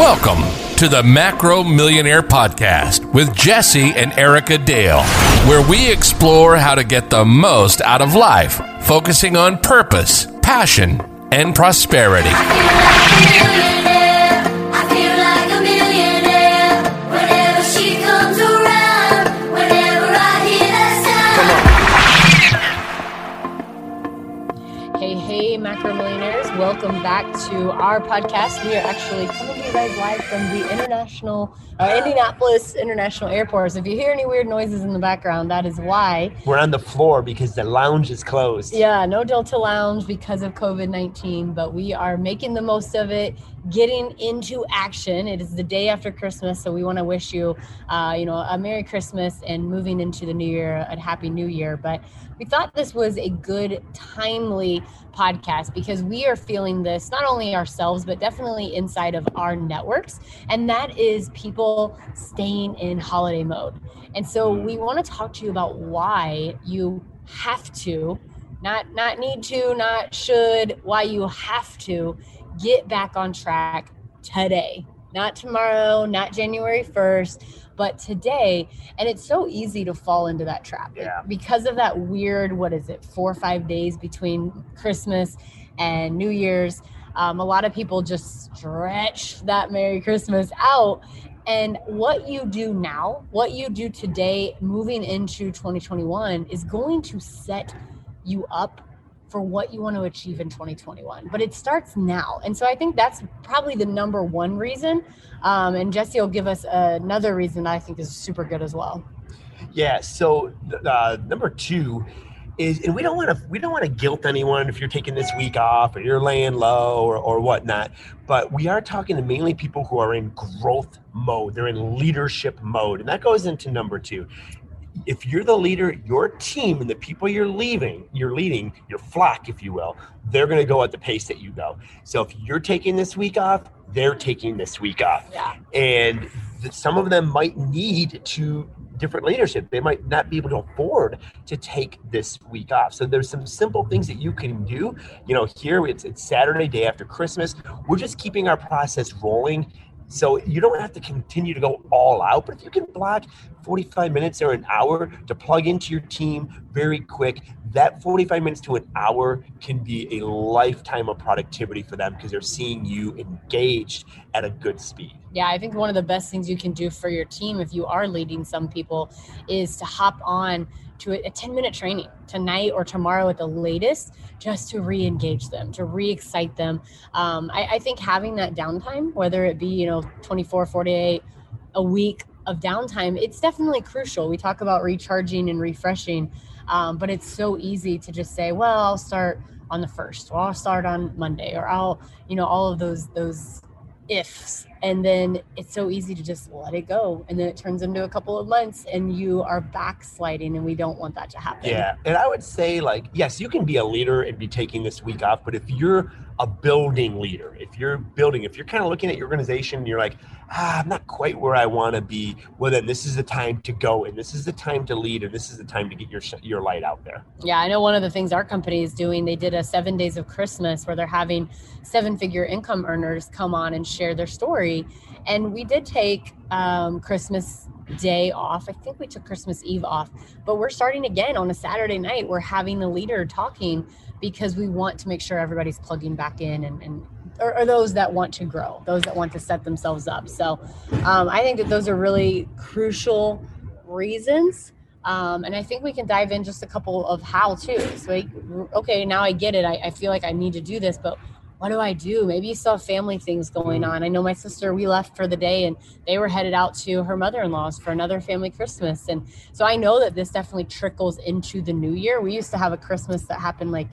Welcome to the Macro Millionaire Podcast with Jesse and Erica Dale, where we explore how to get the most out of life, focusing on purpose, passion, and prosperity. Hey, hey, macro millionaires. Welcome back to our podcast. We are actually coming to you guys live from the International, uh, Indianapolis International Airport. So if you hear any weird noises in the background, that is why. We're on the floor because the lounge is closed. Yeah, no Delta Lounge because of COVID 19, but we are making the most of it, getting into action. It is the day after Christmas, so we want to wish you, uh, you know, a Merry Christmas and moving into the new year, a Happy New Year. But we thought this was a good, timely podcast because we are feeling this not only ourselves, but definitely inside of our networks. And that is people staying in holiday mode. And so mm. we want to talk to you about why you have to not not need to not should why you have to get back on track today not tomorrow not january 1st but today. And it's so easy to fall into that trap. Yeah. because of that weird what is it four or five days between christmas and new year's um, a lot of people just stretch that merry christmas out. And what you do now what you do today moving into 2021 is going to set you up for what you want to achieve in 2021 but it starts now and so i think that's probably the number one reason um, and jesse will give us another reason i think is super good as well Yeah. So uh, number two is, and we don't want to we don't want to guilt anyone if you're taking this week off or you're laying low or, or whatnot. But we are talking to mainly people who are in growth mode. They're in leadership mode, and that goes into number two. If you're the leader, your team and the people you're leaving, you're leading, your flock, if you will, they're going to go at the pace that you go. So if you're taking this week off, they're taking this week off. Yeah. And th- some of them might need to different leadership. They might not be able to afford to take this week off. So there's some simple things that you can do. You know here it's, it's saturday day after christmas. We're just keeping our process rolling so you don't have to continue to go all out but if you can block 45 minutes or an hour to plug into your team very quick that 45 minutes to an hour can be a lifetime of productivity for them because they're seeing you engaged at a good speed. Yeah, I think one of the best things you can do for your team if you are leading some people is to hop on to a 10 minute training tonight or tomorrow at the latest just to re engage them, to re excite them. Um, I, I think having that downtime, whether it be, you know, 24, 48, a week of downtime, it's definitely crucial. We talk about recharging and refreshing, um, but it's so easy to just say, well, I'll start on the first, or I'll start on Monday, or I'll, you know, all of those, those ifs and then it's so easy to just let it go. And then it turns into a couple of months and you are backsliding and we don't want that to happen. Yeah, and I would say like yes, you can be a leader and be taking this week off, but if you're a building leader, if you're building, if you're kind of looking at your organization and you're like, ah, I'm not quite where I want to be, well then this is the time to go and this is the time to lead and this is the time to get your your light out there. yeah i know one of the things our company is doing they did a seven days of christmas where they're having seven figure income earners come on and share their story and we did take um, christmas day off i think we took christmas eve off but we're starting again on a saturday night we're having the leader talking because we want to make sure everybody's plugging back in and, and or, or those that want to grow those that want to set themselves up so um, i think that those are really crucial reasons um, and I think we can dive in just a couple of how to's. Like, okay, now I get it. I, I feel like I need to do this, but what do I do? Maybe you still have family things going on. I know my sister, we left for the day and they were headed out to her mother in law's for another family Christmas. And so I know that this definitely trickles into the new year. We used to have a Christmas that happened like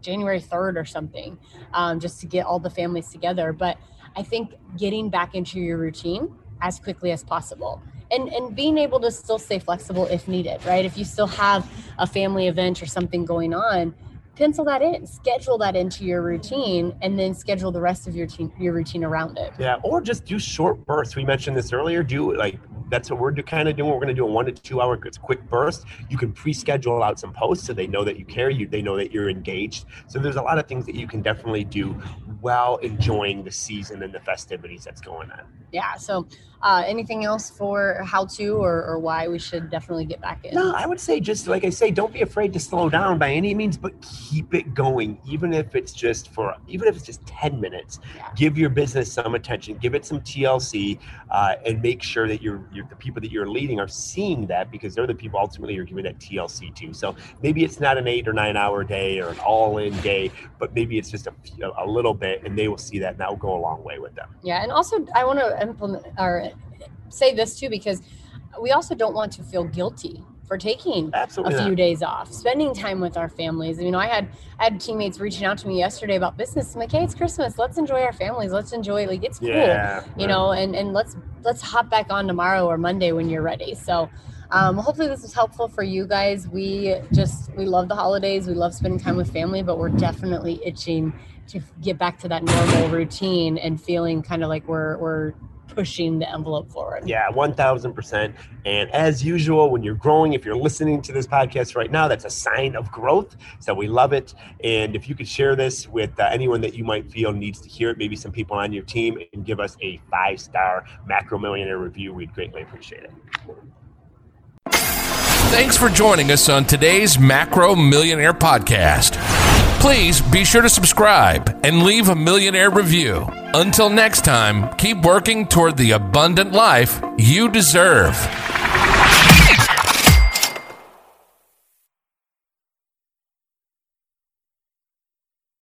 January 3rd or something, um, just to get all the families together. But I think getting back into your routine as quickly as possible and and being able to still stay flexible if needed right if you still have a family event or something going on pencil that in schedule that into your routine and then schedule the rest of your team your routine around it Yeah, or just do short bursts. We mentioned this earlier. Do like that's what we're kind of doing. We're going to do a one to two hour quick burst. You can pre-schedule out some posts so they know that you care. You they know that you're engaged. So there's a lot of things that you can definitely do while enjoying the season and the festivities that's going on. Yeah. So uh, anything else for how to or, or why we should definitely get back in? No, I would say just like I say, don't be afraid to slow down by any means, but keep it going, even if it's just for even if it's just ten minutes. Yeah. Give your business some attention, give it some TLC, uh, and make sure that you're, you're the people that you're leading are seeing that because they're the people ultimately you're giving that TLC to. So maybe it's not an eight or nine hour day or an all in day, but maybe it's just a, a little bit, and they will see that, and that will go a long way with them. Yeah, and also I want to implement or say this too because we also don't want to feel guilty for taking Absolutely a few not. days off, spending time with our families. You know, I had I had teammates reaching out to me yesterday about business. I'm like, hey, it's Christmas. Let's enjoy our families. Let's enjoy like it's cool. Yeah, you know, and and let's let's hop back on tomorrow or Monday when you're ready. So um, hopefully this was helpful for you guys. We just we love the holidays. We love spending time with family, but we're definitely itching to get back to that normal routine and feeling kind of like we're we're pushing the envelope forward. Yeah, 1000%. And as usual, when you're growing, if you're listening to this podcast right now, that's a sign of growth. So we love it. And if you could share this with uh, anyone that you might feel needs to hear it, maybe some people on your team, and give us a five star macro millionaire review, we'd greatly appreciate it. Thanks for joining us on today's Macro Millionaire Podcast. Please be sure to subscribe and leave a millionaire review. Until next time, keep working toward the abundant life you deserve.